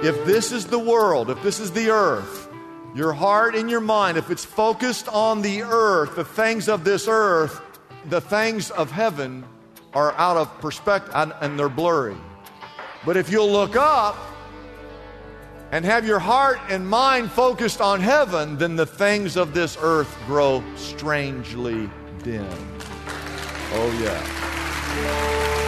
If this is the world, if this is the earth, your heart and your mind, if it's focused on the earth, the things of this earth, the things of heaven are out of perspective and, and they're blurry. But if you'll look up and have your heart and mind focused on heaven, then the things of this earth grow strangely dim. Oh, yeah.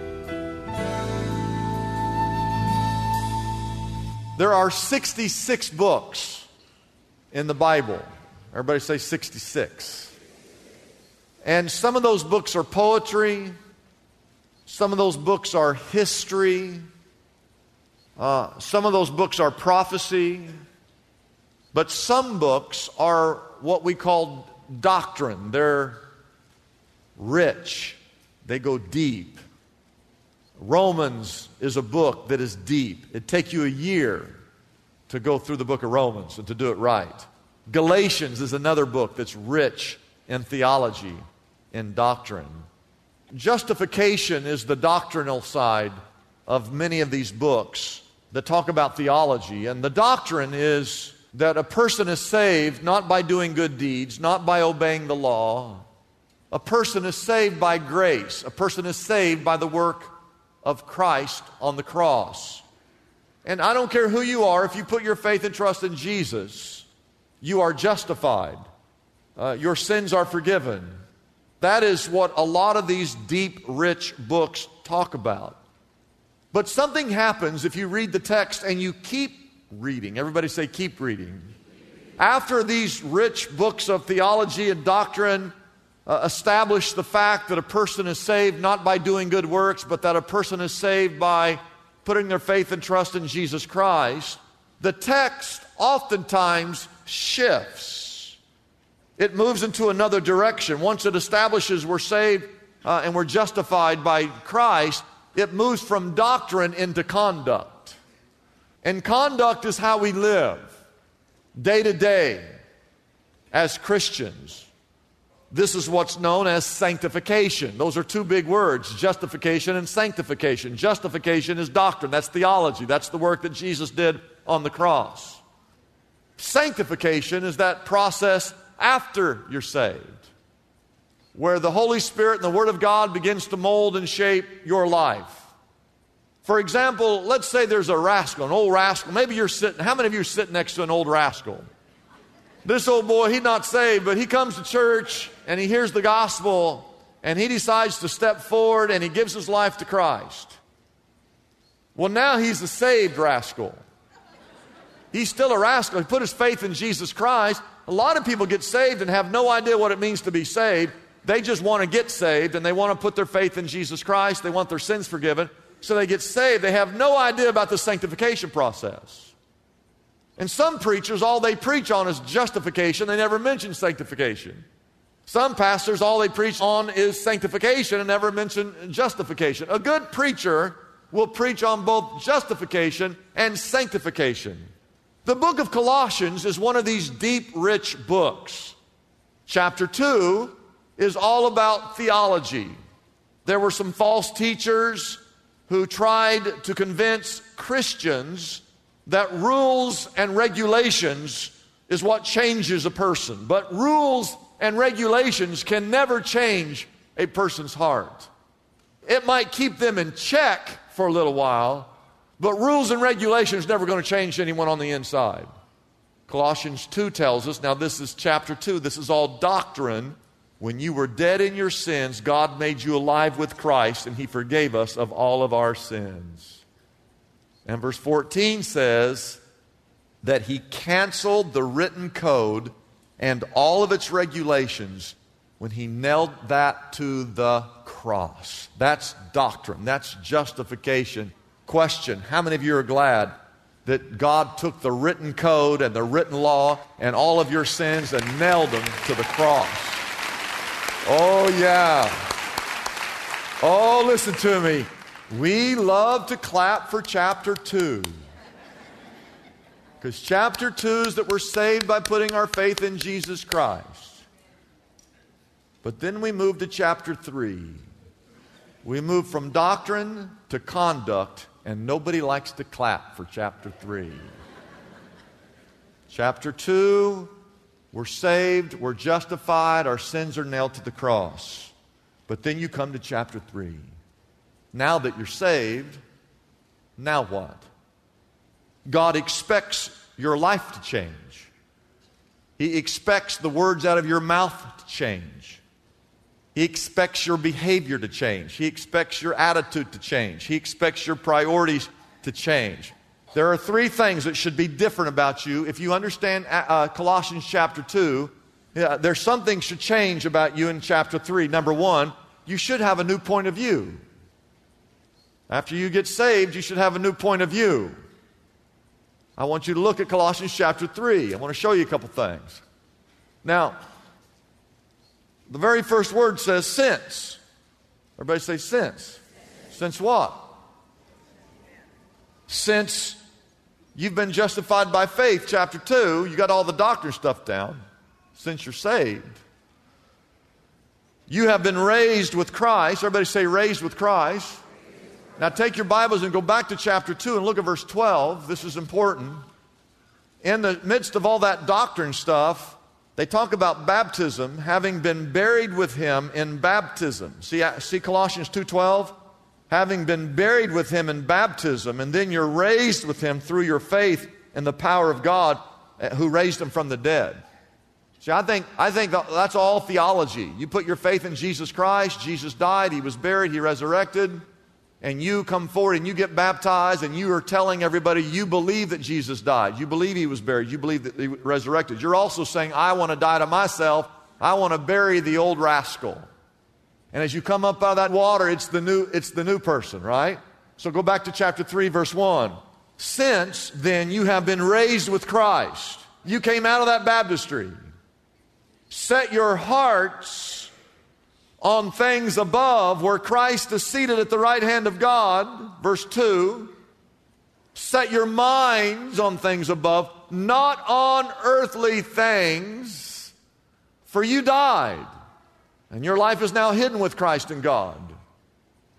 There are 66 books in the Bible. Everybody say 66. And some of those books are poetry, some of those books are history, uh, some of those books are prophecy, but some books are what we call doctrine. They're rich, they go deep. Romans is a book that is deep. It'd take you a year to go through the book of Romans and to do it right. Galatians is another book that's rich in theology and doctrine. Justification is the doctrinal side of many of these books that talk about theology. And the doctrine is that a person is saved not by doing good deeds, not by obeying the law. A person is saved by grace. A person is saved by the work of Christ on the cross. And I don't care who you are, if you put your faith and trust in Jesus, you are justified. Uh, your sins are forgiven. That is what a lot of these deep, rich books talk about. But something happens if you read the text and you keep reading. Everybody say, keep reading. After these rich books of theology and doctrine uh, establish the fact that a person is saved not by doing good works, but that a person is saved by putting their faith and trust in Jesus Christ, the text oftentimes shifts. It moves into another direction. Once it establishes we're saved uh, and we're justified by Christ, it moves from doctrine into conduct. And conduct is how we live day to day as Christians. This is what's known as sanctification. Those are two big words justification and sanctification. Justification is doctrine, that's theology, that's the work that Jesus did on the cross. Sanctification is that process after you're saved, where the Holy Spirit and the Word of God begins to mold and shape your life. For example, let's say there's a rascal, an old rascal. Maybe you're sitting, how many of you are sitting next to an old rascal? This old boy, he's not saved, but he comes to church and he hears the gospel and he decides to step forward and he gives his life to Christ. Well, now he's a saved rascal. He's still a rascal. He put his faith in Jesus Christ. A lot of people get saved and have no idea what it means to be saved. They just want to get saved and they want to put their faith in Jesus Christ. They want their sins forgiven. So they get saved. They have no idea about the sanctification process. And some preachers, all they preach on is justification, they never mention sanctification. Some pastors, all they preach on is sanctification and never mention justification. A good preacher will preach on both justification and sanctification. The book of Colossians is one of these deep, rich books. Chapter 2 is all about theology. There were some false teachers who tried to convince Christians that rules and regulations is what changes a person, but rules and regulations can never change a person's heart. It might keep them in check for a little while, but rules and regulations never going to change anyone on the inside. Colossians 2 tells us, now this is chapter 2, this is all doctrine. When you were dead in your sins, God made you alive with Christ, and He forgave us of all of our sins. And verse 14 says that He canceled the written code and all of its regulations when He nailed that to the cross. That's doctrine, that's justification. Question How many of you are glad that God took the written code and the written law and all of your sins and nailed them to the cross? Oh, yeah. Oh, listen to me. We love to clap for chapter 2. Because chapter 2 is that we're saved by putting our faith in Jesus Christ. But then we move to chapter 3. We move from doctrine to conduct, and nobody likes to clap for chapter 3. chapter 2 we're saved, we're justified, our sins are nailed to the cross. But then you come to chapter 3. Now that you're saved, now what? God expects your life to change. He expects the words out of your mouth to change. He expects your behavior to change. He expects your attitude to change. He expects your priorities to change. There are three things that should be different about you. If you understand uh, uh Colossians chapter 2, yeah, there's something should change about you in chapter 3. Number one, you should have a new point of view. After you get saved, you should have a new point of view. I want you to look at Colossians chapter 3. I want to show you a couple things. Now, the very first word says since. Everybody say since. Since what? Since You've been justified by faith, chapter 2. You got all the doctrine stuff down since you're saved. You have been raised with Christ. Everybody say, raised with Christ. Now take your Bibles and go back to chapter 2 and look at verse 12. This is important. In the midst of all that doctrine stuff, they talk about baptism, having been buried with him in baptism. See, see Colossians 2:12? having been buried with him in baptism, and then you're raised with him through your faith in the power of God uh, who raised him from the dead. See, I think, I think that's all theology. You put your faith in Jesus Christ, Jesus died, he was buried, he resurrected, and you come forward and you get baptized, and you are telling everybody you believe that Jesus died. You believe he was buried. You believe that he resurrected. You're also saying, I want to die to myself. I want to bury the old rascal. And as you come up out of that water, it's the new, it's the new person, right? So go back to chapter 3, verse 1. Since then you have been raised with Christ. You came out of that baptistry. Set your hearts on things above where Christ is seated at the right hand of God. Verse 2. Set your minds on things above, not on earthly things, for you died and your life is now hidden with Christ in God.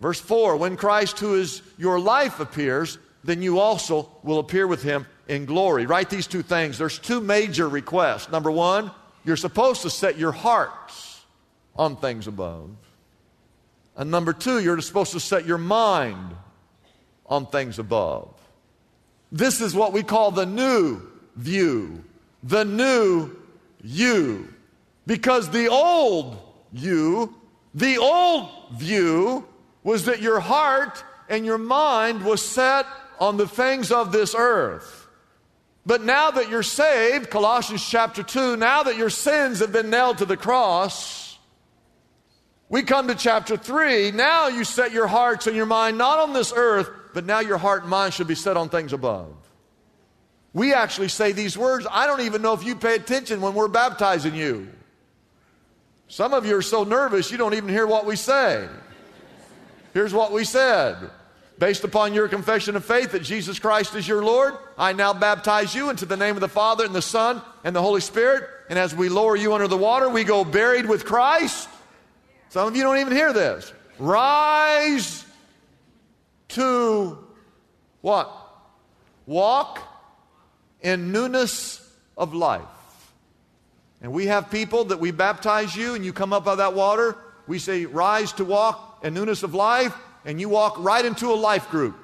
Verse 4 When Christ, who is your life, appears, then you also will appear with him in glory. Write these two things. There's two major requests. Number one, you're supposed to set your hearts on things above. And number two, you're supposed to set your mind on things above. This is what we call the new view, the new you. Because the old you. The old view was that your heart and your mind was set on the things of this earth. But now that you're saved, Colossians chapter 2, now that your sins have been nailed to the cross, we come to chapter 3. Now you set your hearts and your mind not on this earth, but now your heart and mind should be set on things above. We actually say these words. I don't even know if you pay attention when we're baptizing you. Some of you are so nervous you don't even hear what we say. Here's what we said. Based upon your confession of faith that Jesus Christ is your Lord, I now baptize you into the name of the Father and the Son and the Holy Spirit. And as we lower you under the water, we go buried with Christ. Some of you don't even hear this. Rise to what? Walk in newness of life. And we have people that we baptize you and you come up out of that water. We say, rise to walk in newness of life, and you walk right into a life group.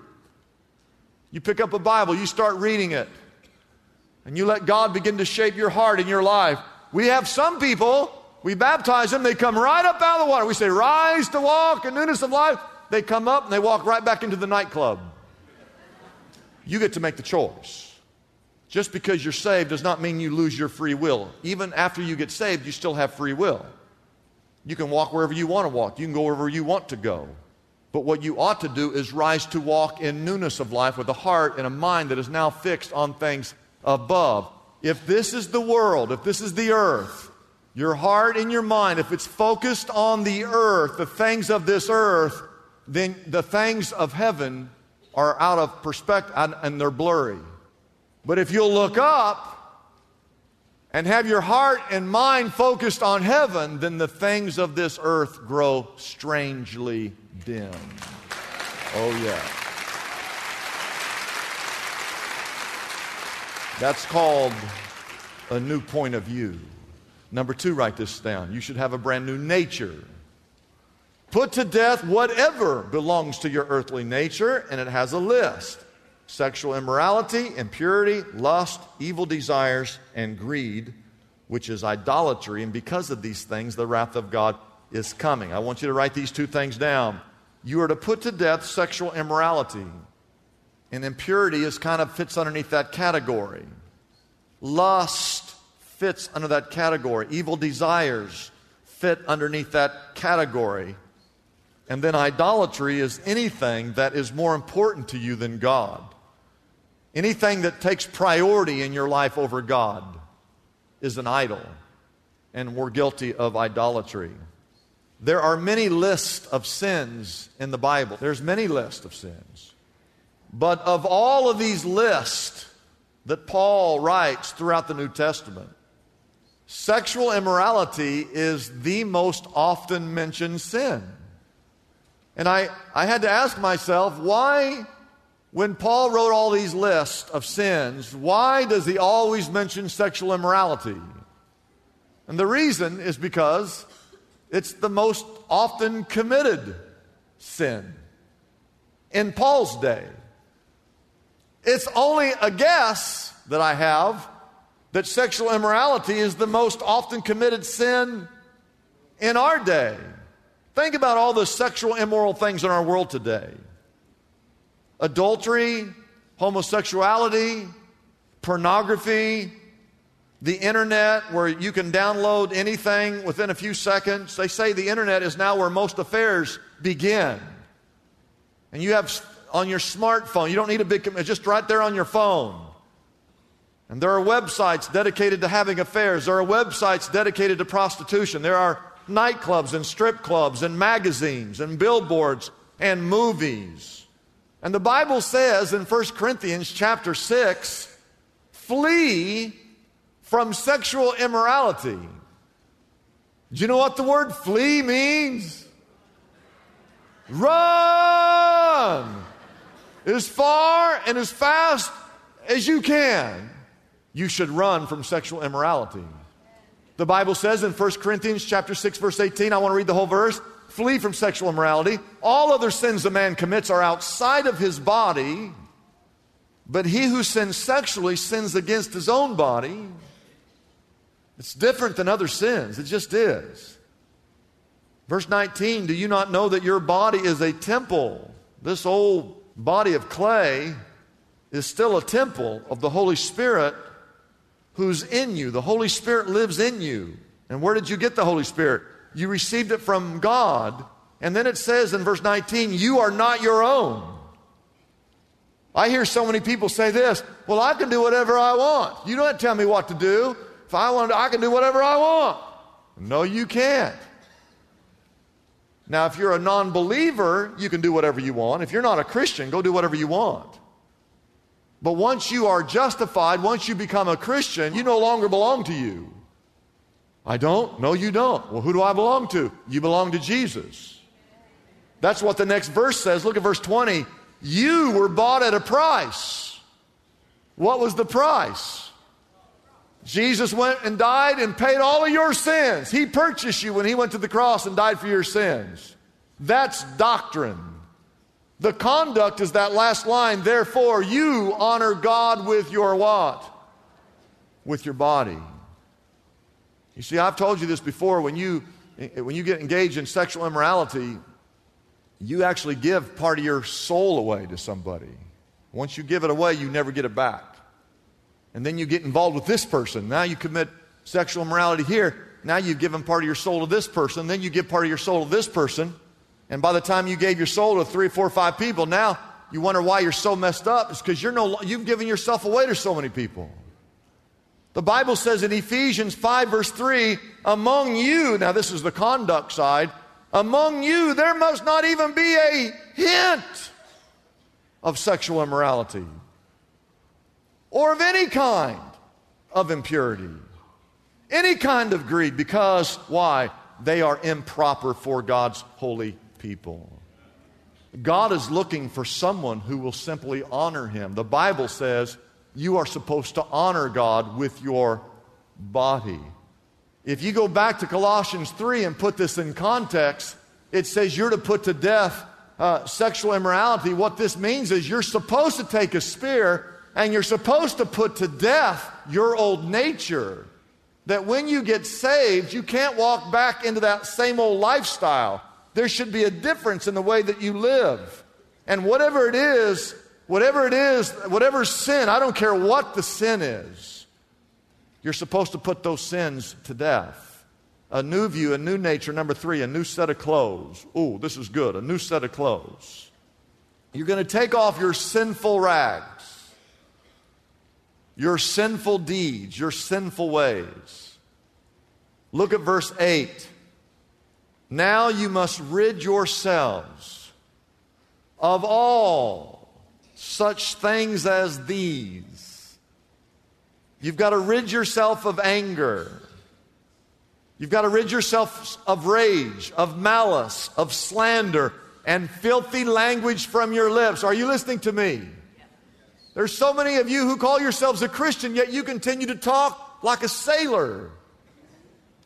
You pick up a Bible, you start reading it, and you let God begin to shape your heart and your life. We have some people, we baptize them, they come right up out of the water. We say, rise to walk in newness of life. They come up and they walk right back into the nightclub. You get to make the choice. Just because you're saved does not mean you lose your free will. Even after you get saved, you still have free will. You can walk wherever you want to walk, you can go wherever you want to go. But what you ought to do is rise to walk in newness of life with a heart and a mind that is now fixed on things above. If this is the world, if this is the earth, your heart and your mind, if it's focused on the earth, the things of this earth, then the things of heaven are out of perspective and they're blurry. But if you'll look up and have your heart and mind focused on heaven, then the things of this earth grow strangely dim. Oh, yeah. That's called a new point of view. Number two, write this down. You should have a brand new nature. Put to death whatever belongs to your earthly nature, and it has a list sexual immorality, impurity, lust, evil desires, and greed, which is idolatry. And because of these things, the wrath of God is coming. I want you to write these two things down. You are to put to death sexual immorality. And impurity is kind of fits underneath that category. Lust fits under that category. Evil desires fit underneath that category. And then idolatry is anything that is more important to you than God. Anything that takes priority in your life over God is an idol, and we're guilty of idolatry. There are many lists of sins in the Bible. There's many lists of sins. But of all of these lists that Paul writes throughout the New Testament, sexual immorality is the most often mentioned sin. And I, I had to ask myself, why when Paul wrote all these lists of sins, why does he always mention sexual immorality? And the reason is because it's the most often committed sin in Paul's day. It's only a guess that I have that sexual immorality is the most often committed sin in our day. Think about all the sexual immoral things in our world today adultery, homosexuality, pornography, the internet where you can download anything within a few seconds. They say the internet is now where most affairs begin. And you have on your smartphone, you don't need a big, it's just right there on your phone. And there are websites dedicated to having affairs. There are websites dedicated to prostitution. There are nightclubs and strip clubs and magazines and billboards and movies. And the Bible says in 1 Corinthians chapter 6, flee from sexual immorality. Do you know what the word flee means? Run as far and as fast as you can. You should run from sexual immorality. The Bible says in 1 Corinthians chapter 6 verse 18, I want to read the whole verse flee from sexual immorality. All other sins a man commits are outside of his body, but he who sins sexually sins against his own body. It's different than other sins, it just is. Verse 19 Do you not know that your body is a temple? This old body of clay is still a temple of the Holy Spirit who's in you. The Holy Spirit lives in you. And where did you get the Holy Spirit? You received it from God. And then it says in verse 19, you are not your own. I hear so many people say this, well, I can do whatever I want. You don't tell me what to do. If I want to, I can do whatever I want. No, you can't. Now, if you're a non believer, you can do whatever you want. If you're not a Christian, go do whatever you want. But once you are justified, once you become a Christian, you no longer belong to you. I don't? No, you don't. Well, who do I belong to? You belong to Jesus. That's what the next verse says. Look at verse 20. You were bought at a price. What was the price? Jesus went and died and paid all of your sins. He purchased you when he went to the cross and died for your sins. That's doctrine. The conduct is that last line, therefore you honor God with your what? With your body. You see, I've told you this before when you when you get engaged in sexual immorality, you actually give part of your soul away to somebody. Once you give it away, you never get it back. And then you get involved with this person. Now you commit sexual immorality here. Now you've given part of your soul to this person. Then you give part of your soul to this person. And by the time you gave your soul to three, four, five people, now you wonder why you're so messed up. It's because you're no, you've given yourself away to so many people. The Bible says in Ephesians 5, verse 3, among you, now this is the conduct side, among you there must not even be a hint of sexual immorality or of any kind of impurity, any kind of greed, because why? They are improper for God's holy people. God is looking for someone who will simply honor him. The Bible says you are supposed to honor God with your body. If you go back to Colossians 3 and put this in context, it says you're to put to death uh, sexual immorality. What this means is you're supposed to take a spear and you're supposed to put to death your old nature. That when you get saved, you can't walk back into that same old lifestyle. There should be a difference in the way that you live. And whatever it is, whatever it is, whatever sin, I don't care what the sin is, you're supposed to put those sins to death. A new view, a new nature. Number three, a new set of clothes. Ooh, this is good. A new set of clothes. You're going to take off your sinful rags, your sinful deeds, your sinful ways. Look at verse 8. Now you must rid yourselves of all such things as these. You've got to rid yourself of anger. You've got to rid yourself of rage, of malice, of slander, and filthy language from your lips. Are you listening to me? There's so many of you who call yourselves a Christian, yet you continue to talk like a sailor.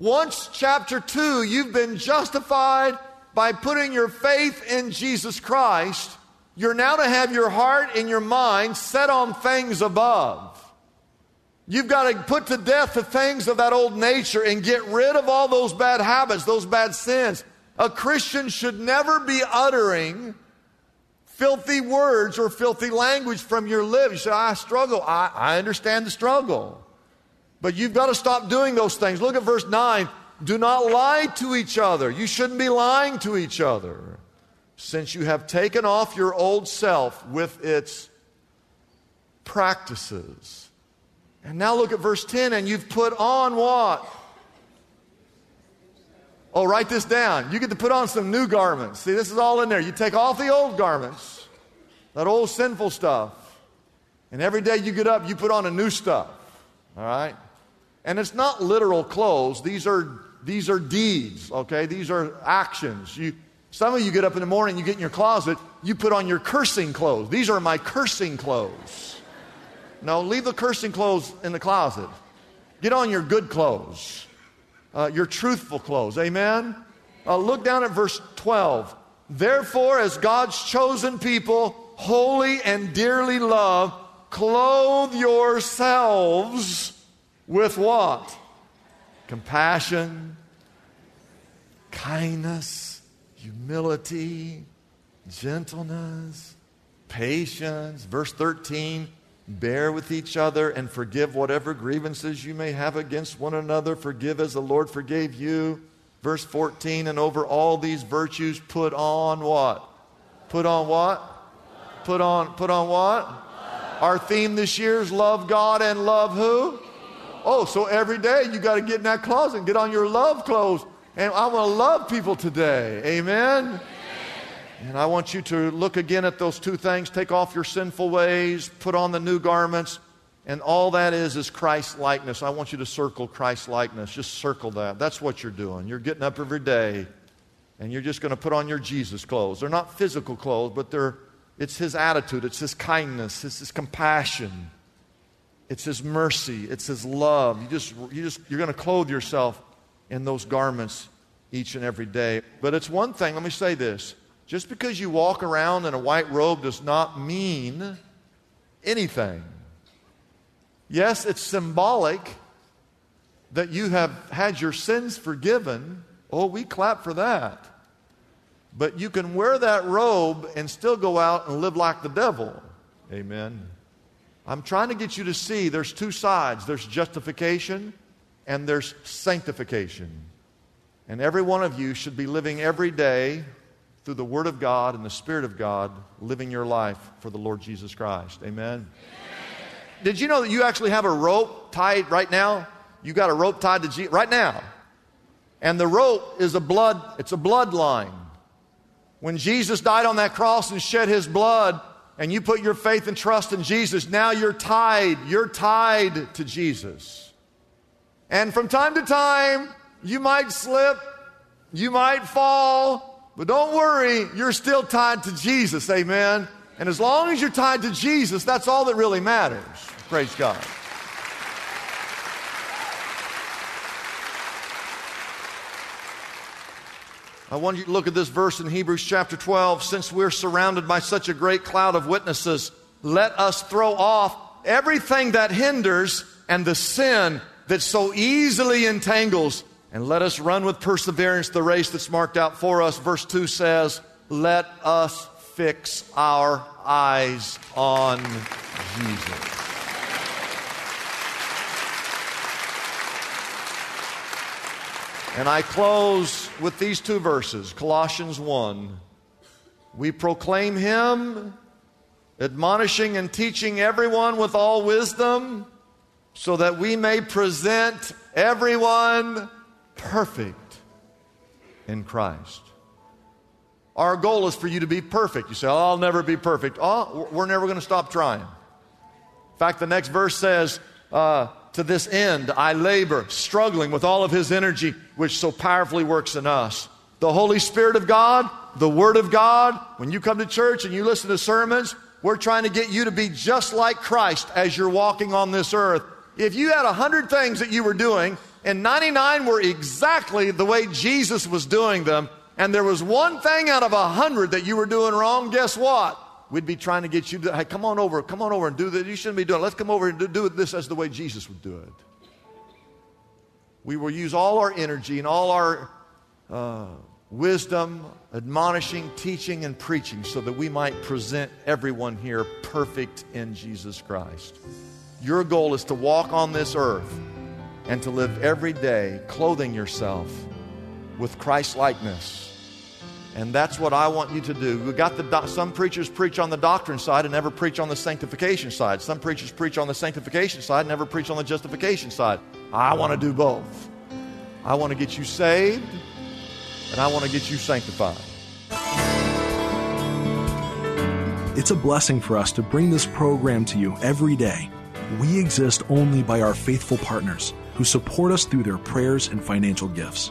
Once, chapter 2, you've been justified by putting your faith in Jesus Christ. You're now to have your heart and your mind set on things above. You've got to put to death the things of that old nature and get rid of all those bad habits, those bad sins. A Christian should never be uttering filthy words or filthy language from your lips. You say, I struggle. I, I understand the struggle. But you've got to stop doing those things. Look at verse 9. Do not lie to each other. You shouldn't be lying to each other. Since you have taken off your old self with its practices. And now look at verse 10 and you've put on what? Oh, write this down. You get to put on some new garments. See, this is all in there. You take off the old garments, that old sinful stuff, and every day you get up, you put on a new stuff. All right? And it's not literal clothes, these are, these are deeds, okay? These are actions. You, some of you get up in the morning, you get in your closet, you put on your cursing clothes. These are my cursing clothes. No, leave the cursing clothes in the closet. Get on your good clothes, uh, your truthful clothes. Amen? Uh, look down at verse 12. Therefore, as God's chosen people, holy and dearly loved, clothe yourselves with what? Compassion, kindness, humility, gentleness, patience. Verse 13 bear with each other and forgive whatever grievances you may have against one another. Forgive as the Lord forgave you. Verse 14, and over all these virtues, put on what? Put on what? Put on, put on what? Our theme this year is love God and love who? Oh, so every day you got to get in that closet and get on your love clothes. And I want to love people today. Amen? And I want you to look again at those two things take off your sinful ways, put on the new garments, and all that is is Christ likeness. I want you to circle Christ likeness. Just circle that. That's what you're doing. You're getting up every day and you're just going to put on your Jesus clothes. They're not physical clothes, but they're it's his attitude, it's his kindness, it's his compassion. It's His mercy. It's His love. You just, you just, you're going to clothe yourself in those garments each and every day. But it's one thing, let me say this. Just because you walk around in a white robe does not mean anything. Yes, it's symbolic that you have had your sins forgiven. Oh, we clap for that. But you can wear that robe and still go out and live like the devil. Amen. I'm trying to get you to see there's two sides there's justification and there's sanctification. And every one of you should be living every day through the Word of God and the Spirit of God, living your life for the Lord Jesus Christ. Amen. Did you know that you actually have a rope tied right now? You got a rope tied to Jesus right now. And the rope is a blood, it's a bloodline. When Jesus died on that cross and shed his blood, and you put your faith and trust in Jesus, now you're tied. You're tied to Jesus. And from time to time, you might slip, you might fall, but don't worry, you're still tied to Jesus. Amen. And as long as you're tied to Jesus, that's all that really matters. Praise God. I want you to look at this verse in Hebrews chapter 12. Since we're surrounded by such a great cloud of witnesses, let us throw off everything that hinders and the sin that so easily entangles, and let us run with perseverance the race that's marked out for us. Verse 2 says, Let us fix our eyes on Jesus. And I close with these two verses Colossians 1. We proclaim him, admonishing and teaching everyone with all wisdom, so that we may present everyone perfect in Christ. Our goal is for you to be perfect. You say, oh, I'll never be perfect. Oh, we're never going to stop trying. In fact, the next verse says, uh, to this end, I labor, struggling with all of His energy, which so powerfully works in us. The Holy Spirit of God, the Word of God, when you come to church and you listen to sermons, we're trying to get you to be just like Christ as you're walking on this earth. If you had a hundred things that you were doing, and 99 were exactly the way Jesus was doing them, and there was one thing out of a hundred that you were doing wrong, guess what? We'd be trying to get you to, hey, come on over, come on over and do this. You shouldn't be doing it. Let's come over and do, this as the way Jesus would do it. We will use all our energy and all our uh, wisdom, admonishing, teaching, and preaching so that we might present everyone here perfect in Jesus Christ. Your goal is to walk on this earth and to live every day clothing yourself with Christ likeness and that's what I want you to do. We got the do- some preachers preach on the doctrine side and never preach on the sanctification side. Some preachers preach on the sanctification side and never preach on the justification side. I want to do both. I want to get you saved and I want to get you sanctified. It's a blessing for us to bring this program to you every day. We exist only by our faithful partners who support us through their prayers and financial gifts.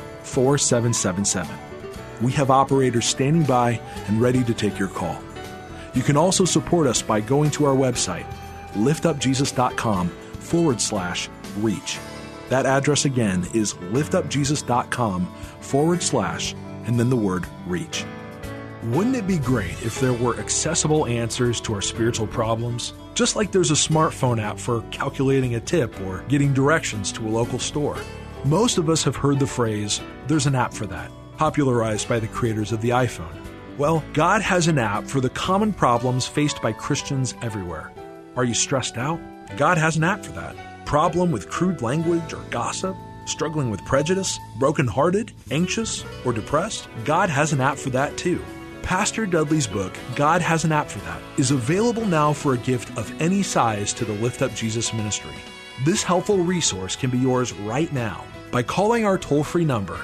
4777. We have operators standing by and ready to take your call. You can also support us by going to our website, liftupjesus.com forward slash reach. That address again is liftupjesus.com forward slash and then the word reach. Wouldn't it be great if there were accessible answers to our spiritual problems? Just like there's a smartphone app for calculating a tip or getting directions to a local store. Most of us have heard the phrase, there's an app for that, popularized by the creators of the iPhone. Well, God has an app for the common problems faced by Christians everywhere. Are you stressed out? God has an app for that. Problem with crude language or gossip? Struggling with prejudice? Brokenhearted? Anxious? Or depressed? God has an app for that too. Pastor Dudley's book, God Has an App for That, is available now for a gift of any size to the Lift Up Jesus ministry. This helpful resource can be yours right now by calling our toll free number,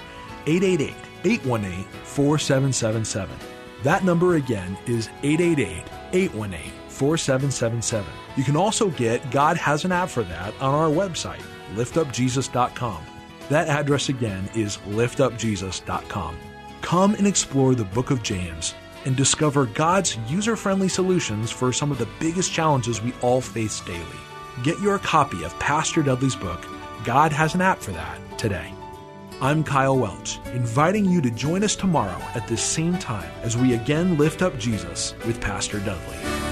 888 818 4777. That number again is 888 818 4777. You can also get God Has an App for That on our website, liftupjesus.com. That address again is liftupjesus.com. Come and explore the book of James and discover God's user friendly solutions for some of the biggest challenges we all face daily. Get your copy of Pastor Dudley's book, God Has an App for That, today. I'm Kyle Welch, inviting you to join us tomorrow at this same time as we again lift up Jesus with Pastor Dudley.